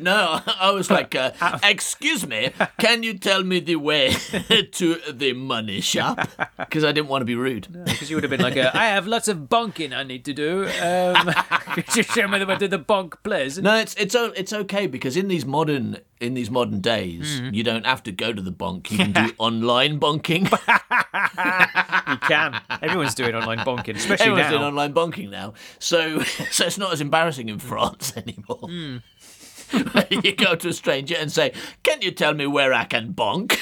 No, I was like, uh, excuse me, can you tell me the way to the money shop? Because I didn't want to be rude. Because you would have been like, uh, I have lots of bonking I need to do. Um, could you show me the way to the bonk, please? No, it's it's o- it's okay because in these modern in these modern days, mm-hmm. you don't have to go to the bonk. You can do online bonking. You can. Everyone's doing online bonking, especially Everyone's now. doing online bonking now, so so it's not as embarrassing in France anymore. Hmm. you go to a stranger and say, "Can you tell me where I can bonk?"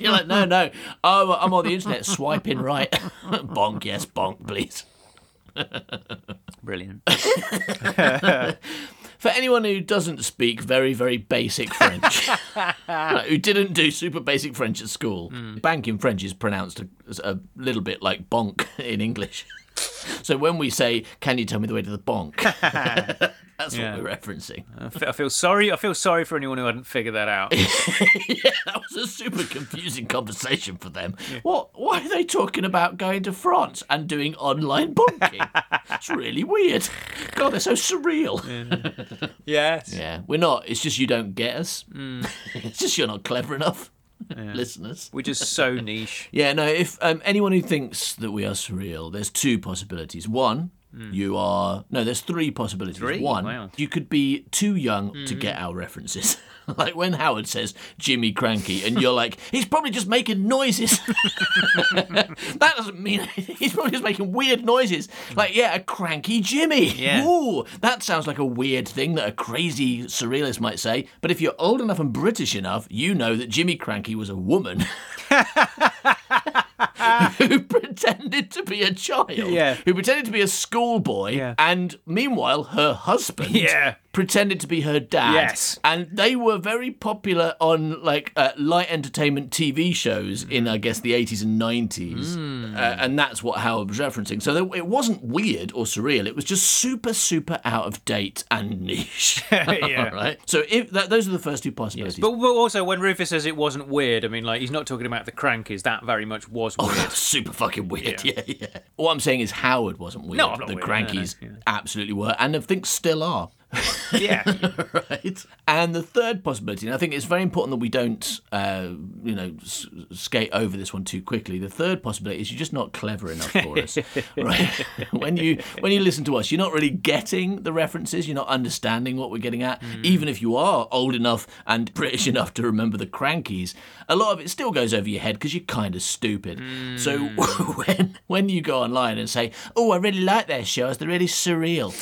You're like, "No, no, oh, I'm on the internet swiping right. bonk, yes, bonk, please." Brilliant. For anyone who doesn't speak very, very basic French, who didn't do super basic French at school, hmm. bank in French is pronounced a, a little bit like bonk in English. So when we say, "Can you tell me the way to the bonk?" That's Yeah. what we're referencing. I feel sorry. I feel sorry for anyone who hadn't figured that out. yeah, that was a super confusing conversation for them. What? Why are they talking about going to France and doing online bonking? it's really weird. God, they're so surreal. yes. Yeah, we're not. It's just you don't get us. Hmm. it's just you're not clever enough, listeners. We're just so niche. Yeah, no. If um, anyone who thinks that we are surreal, there's two possibilities. One, Mm. you are no. There's three possibilities. Three? One, Wow. you could be too young to mm-hmm. get our references. like when Howard says Jimmy Krankie, and you're like, he's probably just making noises. that doesn't mean anything. He's probably just making weird noises. Like, yeah, a cranky Jimmy. Yeah. Ooh, that sounds like a weird thing that a crazy surrealist might say. But if you're old enough and British enough, you know that Jimmy Krankie was a woman. Ah. who pretended to be a child, Yeah. who pretended to be a schoolboy, Yeah. and meanwhile her husband Yeah. Pretended to be her dad. Yes. and they were very popular on like uh, light entertainment TV shows in I guess the eighties and nineties, Hmm. uh, and that's what Howard was referencing. So there, it wasn't weird or surreal; it was just super, super out of date and niche. Yeah. right. So if that, those are the first two possibilities. But, but also, when Rufus says it wasn't weird, I mean, like he's not talking about the Krankies. That very much was Oh, weird. that's super fucking weird. Yeah. yeah, yeah. What I'm saying is Howard wasn't weird. No, I'm not the weird. No, no, Krankies yeah. absolutely were, and I think still are. yeah. right. And the third possibility, and I think it's very important that we don't, uh, you know, s- skate over this one too quickly. The third possibility is you're just not clever enough for us, right? when you when you listen to us, you're not really getting the references. You're not understanding what we're getting at. Even if you are old enough and British enough to remember the Krankies, a lot of it still goes over your head because you're kind of stupid. So when when you go online and say, "Oh, I really like their shows. They're really surreal,"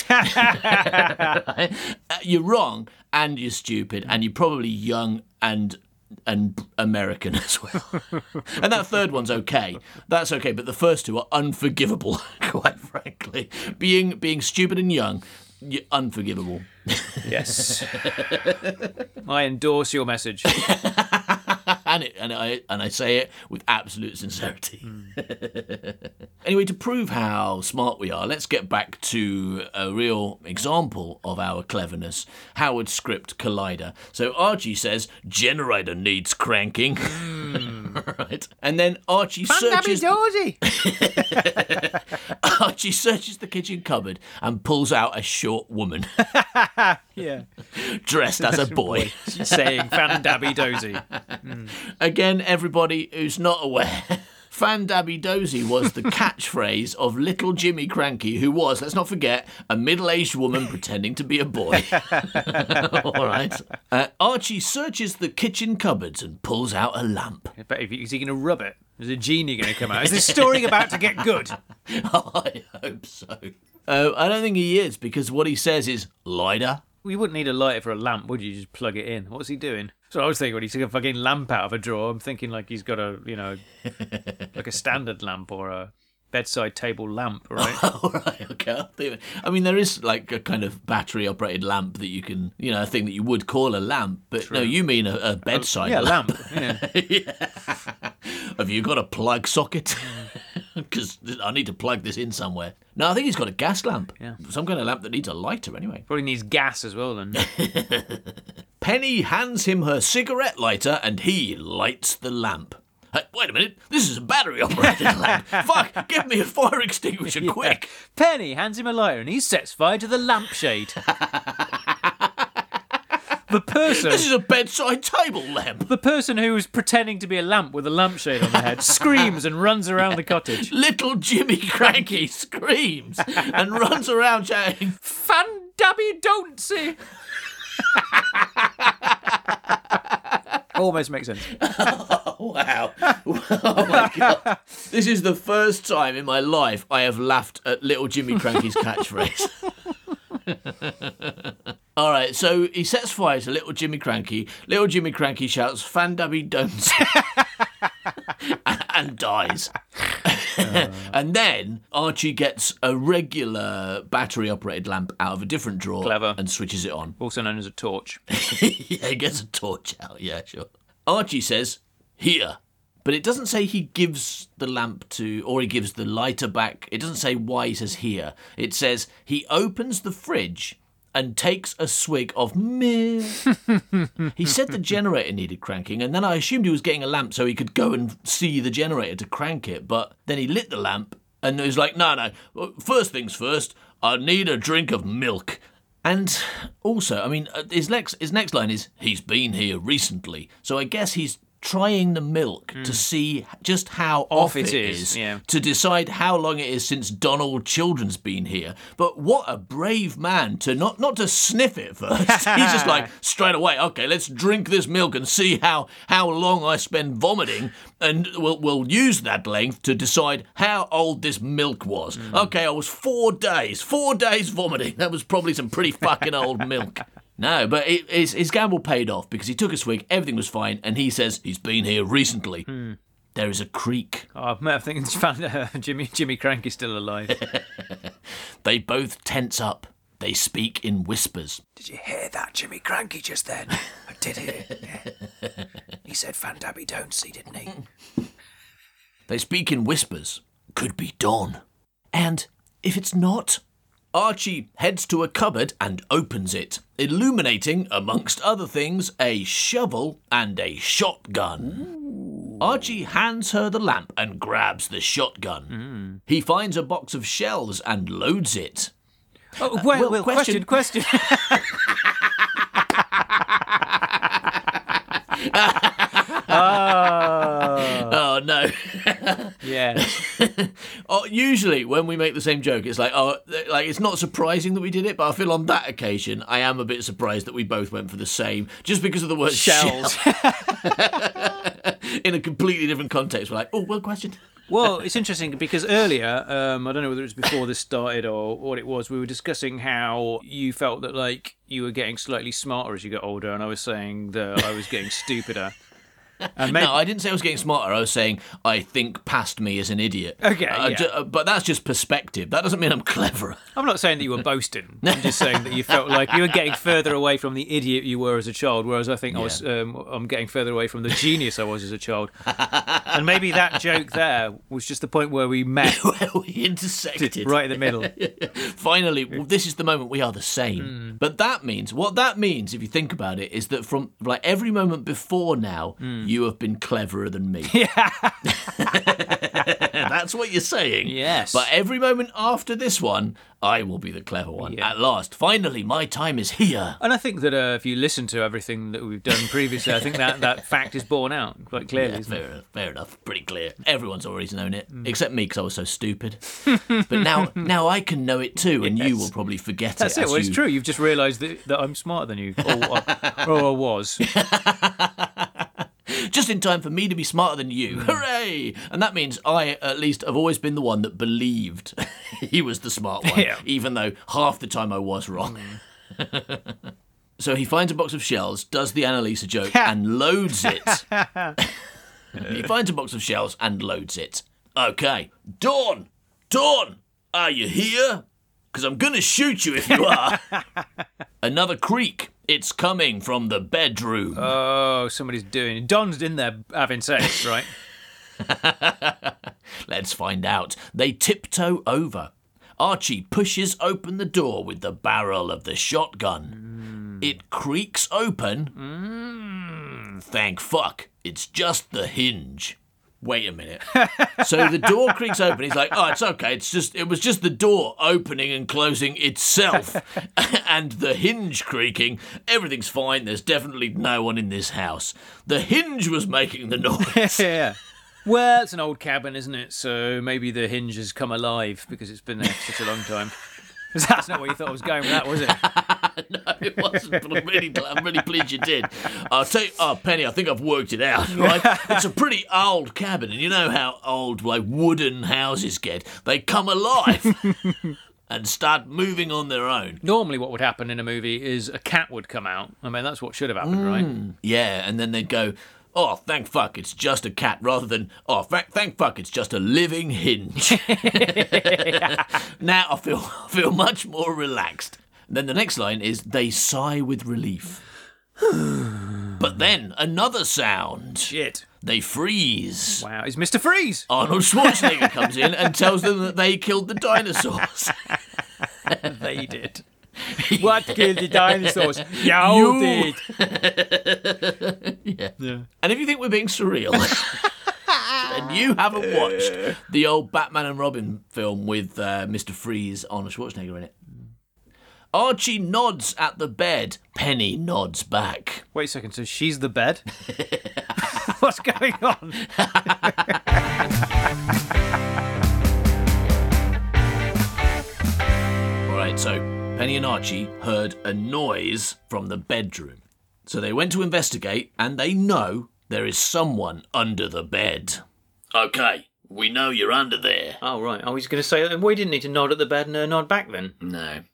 right? Uh, you're wrong and you're stupid and you're probably young and and American as well. and that third one's okay. That's okay, but the first two are unforgivable, quite frankly. Being being stupid and young, you're unforgivable. Yes. I endorse your message. And it, and I and I say it with absolute sincerity. anyway, to prove how smart we are, let's get back to a real example of our cleverness. Howard script Collider. So Archie says generator needs cranking. Hmm. Right, and then Archie searches. Dozy. Archie searches the kitchen cupboard and pulls out a short woman Yeah. dressed as a boy. She's saying fan dabby dozy. Again, everybody who's not aware, Fan Dabby Dozy was the catchphrase of little Jimmy Krankie, who was, let's not forget, a middle aged woman pretending to be a boy. All right. Uh, Archie searches the kitchen cupboards and pulls out a lamp. But if he- is he going to rub it? Is a genie going to come out? Is this story about to get good? I hope so. Uh, I don't think he is because what he says is lighter. Well, you wouldn't need a lighter for a lamp, would you? Just plug it in. What's he doing? So I was thinking when he took a fucking lamp out of a drawer, I'm thinking like he's got a, you know, like a standard lamp or a bedside table lamp, right? All right, okay. I mean, there is like a kind of battery operated lamp that you can, you know, a thing that you would call a lamp, but no, you mean a, a bedside yeah, lamp. lamp. Yeah. Have you got a plug socket? Because I need to plug this in somewhere. No, I think he's got a gas lamp. Yeah. Some kind of lamp that needs a lighter anyway. Probably needs gas as well then. Penny hands him her cigarette lighter and he lights the lamp. Hey, wait a minute, this is a battery operated lamp. Fuck, give me a fire extinguisher quick. Penny hands him a lighter and he sets fire to the lampshade. the person This is a bedside table lamp. the person who is pretending to be a lamp with a lampshade on their head screams and runs around the cottage. Little Jimmy Krankie screams and runs around shouting, Fan dabby don't see. Almost makes sense. Oh, wow. Oh my god. This is the first time in my life I have laughed at little Jimmy Krankie's catchphrase. All right, so he sets fire to little Jimmy Krankie. Little Jimmy Krankie shouts, Fandabby don't and, dies. and then Archie gets a regular battery operated lamp out of a different drawer Clever. and switches it on. Also known as a torch. yeah, he gets a torch out. Yeah, sure. Archie says, Here. But it doesn't say he gives the lamp to, or he gives the lighter back. It doesn't say why he says here. It says he opens the fridge and takes a swig of milk. he said the generator needed cranking, and then I assumed he was getting a lamp so he could go and see the generator to crank it. But then he lit the lamp and he was like, No, no, first things first, I need a drink of milk. And also, I mean, uh, his next his next line is he's been here recently, so I guess he's trying the milk to hmm. see just how off, it it is, is, yeah. to decide how long it is since Donald Children's been here. But what a brave man to not not to sniff it first. He's just like straight away. Okay, let's drink this milk and see how how long I spend vomiting, and we'll we'll use that length to decide how old this milk was. Hmm. Okay, I was four days, four days vomiting. That was probably some pretty fucking old milk. No, but it, his, his gamble paid off because he took a swig, everything was fine, and he says he's been here recently. There is a creak. Oh, I think found uh, Jimmy Jimmy Crank is still alive. They both tense up. They speak in whispers. Did you hear that, Jimmy Krankie, just then? I did hear. Yeah. He said Fandabby don't see, didn't he? They speak in whispers. Could be Don. And if it's not, Archie heads to a cupboard and opens it, illuminating, amongst other things, a shovel and a shotgun. Archie hands her the lamp and grabs the shotgun. He finds a box of shells and loads it. Oh, well, well, well, question- question, question. oh, Oh no. yeah. Oh, usually when we make the same joke, it's like, oh, like it's not surprising that we did it, but I feel on that occasion, I am a bit surprised that we both went for the same, just because of the word Shells. In a completely different context, we're like, oh, well, question. Well, it's interesting because earlier, um, I don't know whether it was before this started or what it was, we were discussing how you felt that like you were getting slightly smarter as you got older, and I was saying that I was getting stupider. And maybe, No, I didn't say I was getting smarter. I was saying I think past me is an idiot. Okay, Uh, yeah. ju- uh, but that's just perspective. That doesn't mean I'm cleverer. I'm not saying that you were boasting. I'm just saying that you felt like you were getting further away from the idiot you were as a child, whereas I think I was. Um, I'm getting further away from the genius I was as a child. And maybe that joke there was just the point where we met Where we intersected. right in the middle. Finally, well, this is the moment we are the same. But that means what that means, if you think about it, is that from like every moment before now, you have been cleverer than me. Yeah, that's what you're saying. Yes. But every moment after this one, I will be the clever one. At last, finally, my time is here. And I think that uh, if you listen to everything that we've done previously, I think that, that fact is borne out quite clearly. Yeah, fair, enough, fair enough. Pretty clear. Everyone's already known it, except me because I was so stupid. but now, now I can know it too, and you will probably forget That's it. That's it. Well, it's true. You've just realised that, that I'm smarter than you, or, or, or I was. just in time for me to be smarter than you. Hmm. Hooray! And that means I, at least, have always been the one that believed he was the smart one, Yeah. even though half the time I was wrong. Hmm. so he finds a box of shells, does the Annalisa joke, and loads it. he finds a box of shells and loads it. Okay, Don! Don! Are you here? Because I'm gonna shoot you if you are. Another creak. It's coming from the bedroom. Oh, somebody's doing. Don's in there having sex, right? Let's find out. They tiptoe over. Archie pushes open the door with the barrel of the shotgun. Hmm. It creaks open. Hmm. Thank fuck, it's just the hinge. Wait a minute. so the door creaks open. He's like, "Oh, it's okay. It's just it was just the door opening and closing itself, and the hinge creaking. Everything's fine. There's definitely no one in this house. The hinge was making the noise." yeah. Well, it's an old cabin, isn't it? So maybe the hinge has come alive because it's been there for such a long time. That's not where you thought I was going with that, was it? no, it wasn't. But I'm really, I'm really pleased you did. I'll tell you, oh, Penny, I think I've worked it out. Right? It's a pretty old cabin, and you know how old like wooden houses get. They come alive and start moving on their own. Normally, what would happen in a movie is a cat would come out. I mean, that's what should have happened, right? Mm, yeah, and then they'd go, oh, thank fuck, it's just a cat, rather than, oh, thank, thank fuck, it's just a living hinge. now I feel, I feel much more relaxed. Then the next line is, they sigh with relief. but then another sound. Shit. They freeze. Wow, it's Mr. Freeze. Arnold Schwarzenegger comes in and tells them that they killed the dinosaurs. They did. what killed the dinosaurs? You, You. did. yeah. And if you think we're being surreal, and you haven't watched the old Batman and Robin film with uh, Mr. Freeze, Arnold Schwarzenegger in it. Archie nods at the bed. Penny nods back. Wait a second. So she's the bed. What's going on? All right, so Penny and Archie heard a noise from the bedroom. So they went to investigate, and they know there is someone under the bed. Okay, we know you're under there. Oh right. I was going to say we didn't need to nod at the bed and uh, nod back then. No,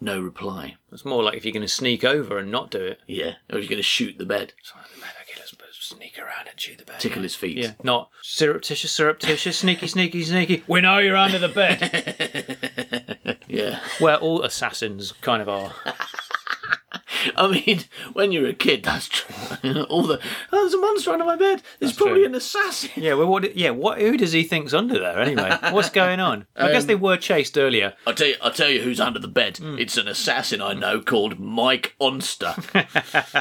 no reply. It's more like if you're going to sneak over and not do it. Yeah, or you're going to shoot the bed, Okay, let's sneak around and shoot the bed. tickle his feet. Yeah, not surreptitious, surreptitious, sneaky, sneaky, sneaky. We know you're under the bed. yeah. Where all assassins kind of are. I mean, when you're a kid, that's true. All the oh, there's a monster under my bed. There's probably true. an assassin. Yeah, well, what? Yeah, what? Who does he think's under there anyway? What's going on? I guess they were chased earlier. I'll tell you. I'll tell you who's under the bed. Hmm. It's an assassin I know called Mike Onster.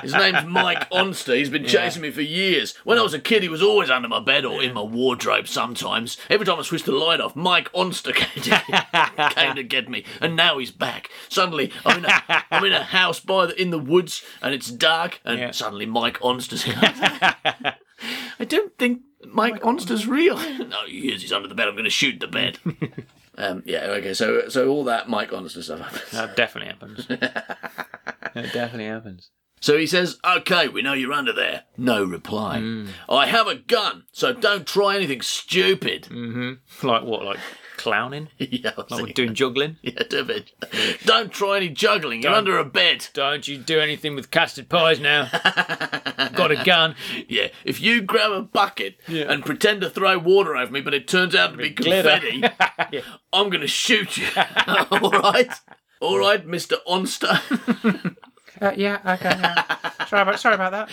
His name's Mike Onster. He's been chasing me for years. When I was a kid, he was always under my bed or in my wardrobe. Sometimes, every time I switched the light off, Mike Onster came to, came to get me, and now he's back. Suddenly, I'm in a, I'm in a house by the, in the woods, and it's dark, and Yeah. suddenly Mike Onster's. I don't think Mike Onster's real. no, he is. He's under the bed. I'm going to shoot the bed. um, yeah. Okay. So, so all that Mike Onster stuff happens. That definitely happens. It definitely happens. So he says, "Okay, we know you're under there." No reply. I have a gun, so don't try anything stupid. Like what? Like clowning? yeah, I Like we're doing juggling? yeah, bit. Don't try any juggling. You're Don't. under a bed. Don't you do anything with custard pies now. Got a gun. Yeah, if you grab a bucket Yeah. and pretend to throw water over me, but it turns out to be glitter. confetti, I'm going to shoot you. All right? All right, Mr. Onster. Uh, yeah, okay. Yeah. sorry, about, sorry about that.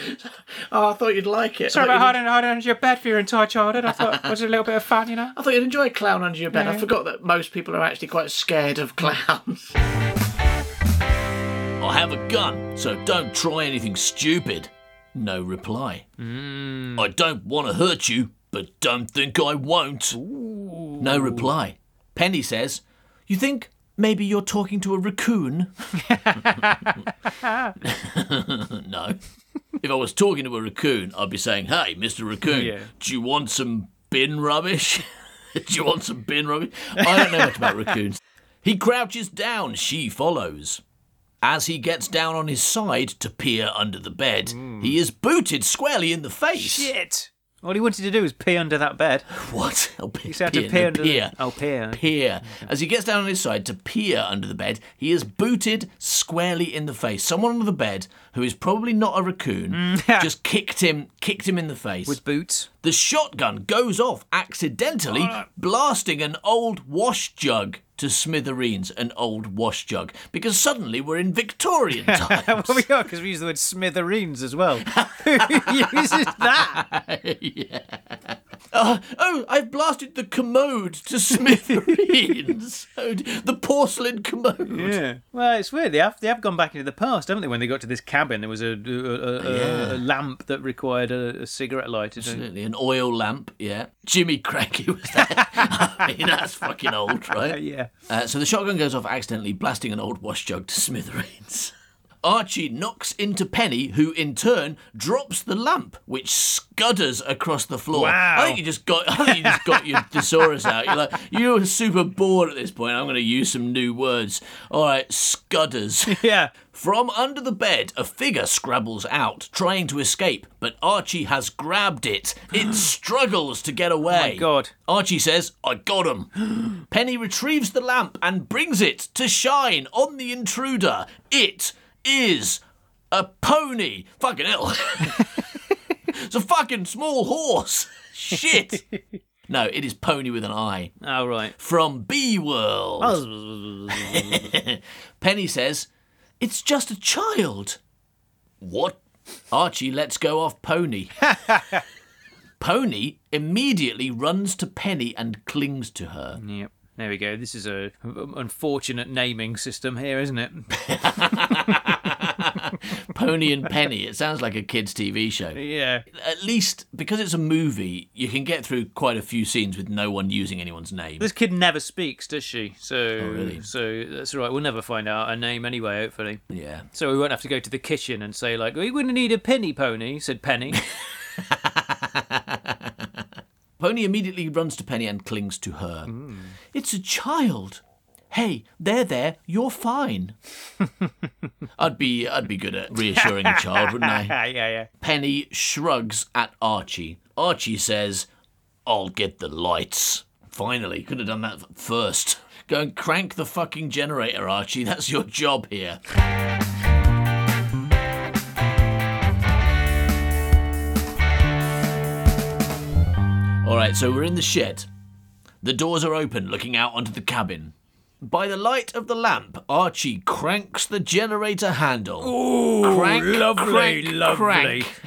oh, I thought you'd like it. Sorry I about you'd- hiding, hiding under your bed for your entire childhood. I thought it was a little bit of fun, you know? I thought you'd enjoy a clown under your bed. I Yeah. forgot that most people are actually quite scared of clowns. I have a gun, so don't try anything stupid. No reply. I don't want to hurt you, but don't think I won't. No reply. Penny says, You think maybe you're talking to a raccoon? no. If I was talking to a raccoon, I'd be saying, Hey, Mr. Raccoon, Yeah. do you want some bin rubbish? do you want some bin rubbish? I don't know much about raccoons. He crouches down, she follows. As he gets down on his side to peer under the bed, he is booted squarely in the face. Shit. All he wanted to do was pee under that bed. What? Oh, pe- He had to peer, pee under peer. the... Oh, peer. Peer. As he gets down on his side to peer under the bed, he is booted squarely in the face. Someone under the bed, who is probably not a raccoon, just kicked him, kicked him in the face. With boots. the shotgun goes off accidentally, blasting an old wash jug to smithereens. An old wash jug, because suddenly we're in Victorian times. well, we are, because we use the word smithereens as well. Who uses that? Uh, oh, I've blasted the commode to smithereens. oh, the porcelain commode. Yeah. Well, it's weird. They have they have gone back into the past, haven't they? When they got to this cabin, there was a a, a, a, Yeah. a lamp that required a, a cigarette lighter. to- Absolutely, an oil lamp. Yeah, Jimmy Cracky was there. I mean, that's fucking old, right? yeah. Uh, so the shotgun goes off accidentally, blasting an old wash jug to smithereens. Archie knocks into Penny, who in turn drops the lamp, which scudders across the floor. Wow. I think you just got, I think you just got your thesaurus out. You're like, you're super bored at this point. I'm going to use some new words. All right, scudders. Yeah. From under the bed, a figure scrabbles out, trying to escape, but Archie has grabbed it. It struggles to get away. Oh God. Archie says, I got him. Penny retrieves the lamp and brings it to shine on the intruder. It is a pony. Fucking hell. It's a fucking small horse. Shit. no, it is pony with an I. Oh, right. From B World. Oh. Penny says, It's just a child. What? Archie lets go off Pony. Pony immediately runs to Penny and clings to her. Yep. There we go. This is a unfortunate naming system here, isn't it? Pony and Penny. It sounds like a kids' TV show. Yeah. At least because it's a movie, you can get through quite a few scenes with no one using anyone's name. This kid never speaks, does she? So, oh, really? so that's all right. We'll never find out her name anyway, hopefully. Yeah. So we won't have to go to the kitchen and say like, "We wouldn't need a penny pony," said Penny. Pony immediately runs to Penny and clings to her. It's a child. Hey, there, there, you're fine. I'd be, I'd be good at reassuring a child, wouldn't I? yeah, yeah. Penny shrugs at Archie. Archie says, I'll get the lights. Finally, could have done that first. Go and crank the fucking generator, Archie. That's your job here. All right, so we're in the shed. The doors are open, looking out onto the cabin. By the light of the lamp, Archie cranks the generator handle. Ooh, crank, lovely, crank, lovely. crank.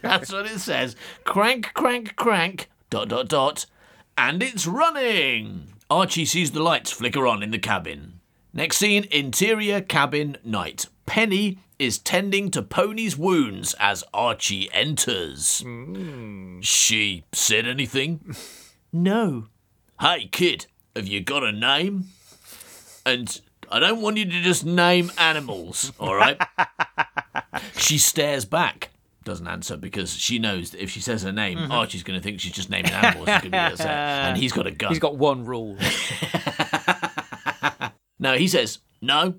That's what it says. Crank, crank, crank, dot, dot, dot. And it's running. Archie sees the lights flicker on in the cabin. Next scene interior cabin night. Penny is tending to Pony's wounds as Archie enters. She said anything? no. Hey, kid, have you got a name? And I don't want you to just name animals, all right? she stares back. Doesn't answer because she knows that if she says her name, mm-hmm. Archie's going to think she's just naming animals. He's going to be upset. And he's got a gun. He's got one rule. No, he says, no.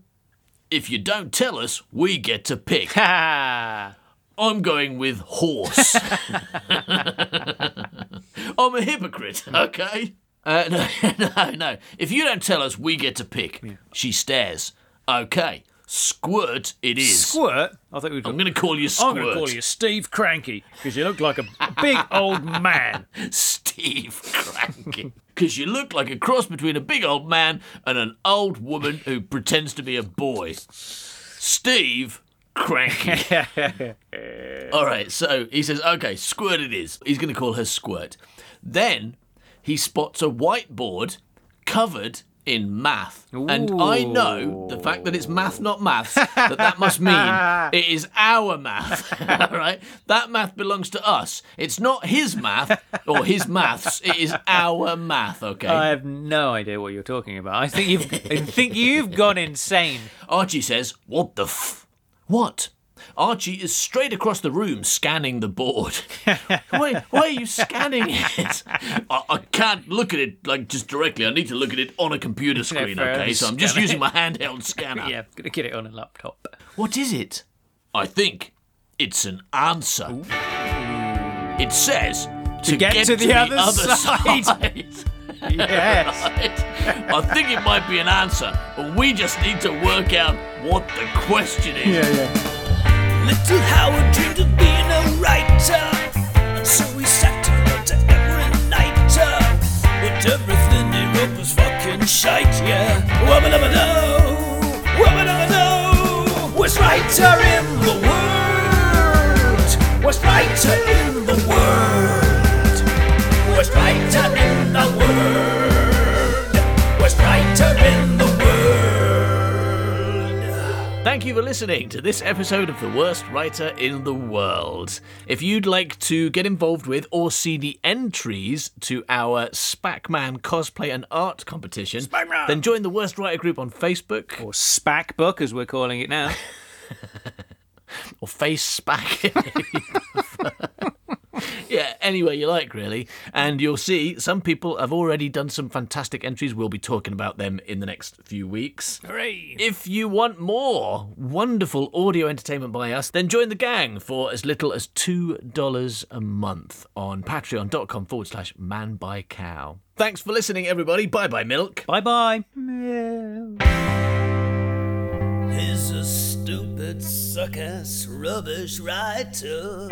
If you don't tell us, we get to pick. I'm going with horse. I'm a hypocrite, okay? Uh, no, no, no. If you don't tell us, we get to pick. She stares. Okay, squirt it is. Squirt. I think we'd. I'm going to call you Squirt. I'm going to call you Steve Cranky because you look like a big old man. Steve Cranky. Because you look like a cross between a big old man and an old woman who pretends to be a boy. Steve Cranky. All right, so he says, okay, squirt it is. He's going to call her Squirt. Then he spots a whiteboard covered in math. And I know the fact that it's math, not maths, that that must mean it is our math. All right? That math belongs to us. It's not his math or his maths. It is our math, okay? I have no idea what you're talking about. I think you've. I think you've gone insane. Archie says, What the f? What? Archie is straight across the room scanning the board. why, why are you scanning it? I, I can't look at it like just directly. I need to look at it on a computer screen, okay? So I'm just using my handheld scanner. Yeah, I'm gonna get it on a laptop. What is it? I think it's an answer. It says to, get to the other side." side. Yes. I think it might be an answer, but we just need to work out what the question is. Little Howard dreamed of being a writer, and so he sat and wrote every night. But everything he wrote was fucking shite, yeah. Wubba dubba do, wubba dubba do. Worst writer in the world, worst writer in the world, worst writer in the world, Thank you for listening to this episode of The Worst Writer in the World. If you'd like to get involved with or see the entries to our Spackman cosplay and art competition, then join the Worst Writer group on Facebook Or SPAC book, as we're calling it now. or Face Spack. yeah, anywhere you like, really. And you'll see some people have already done some fantastic entries. We'll be talking about them in the next few weeks. Hooray! If you want more wonderful audio entertainment by us, then join the gang for as little as $2 a month on patreon.com forward slash man by cow. Thanks for listening, everybody. Bye bye, milk. Bye bye. He's a stupid, suck-ass, rubbish writer.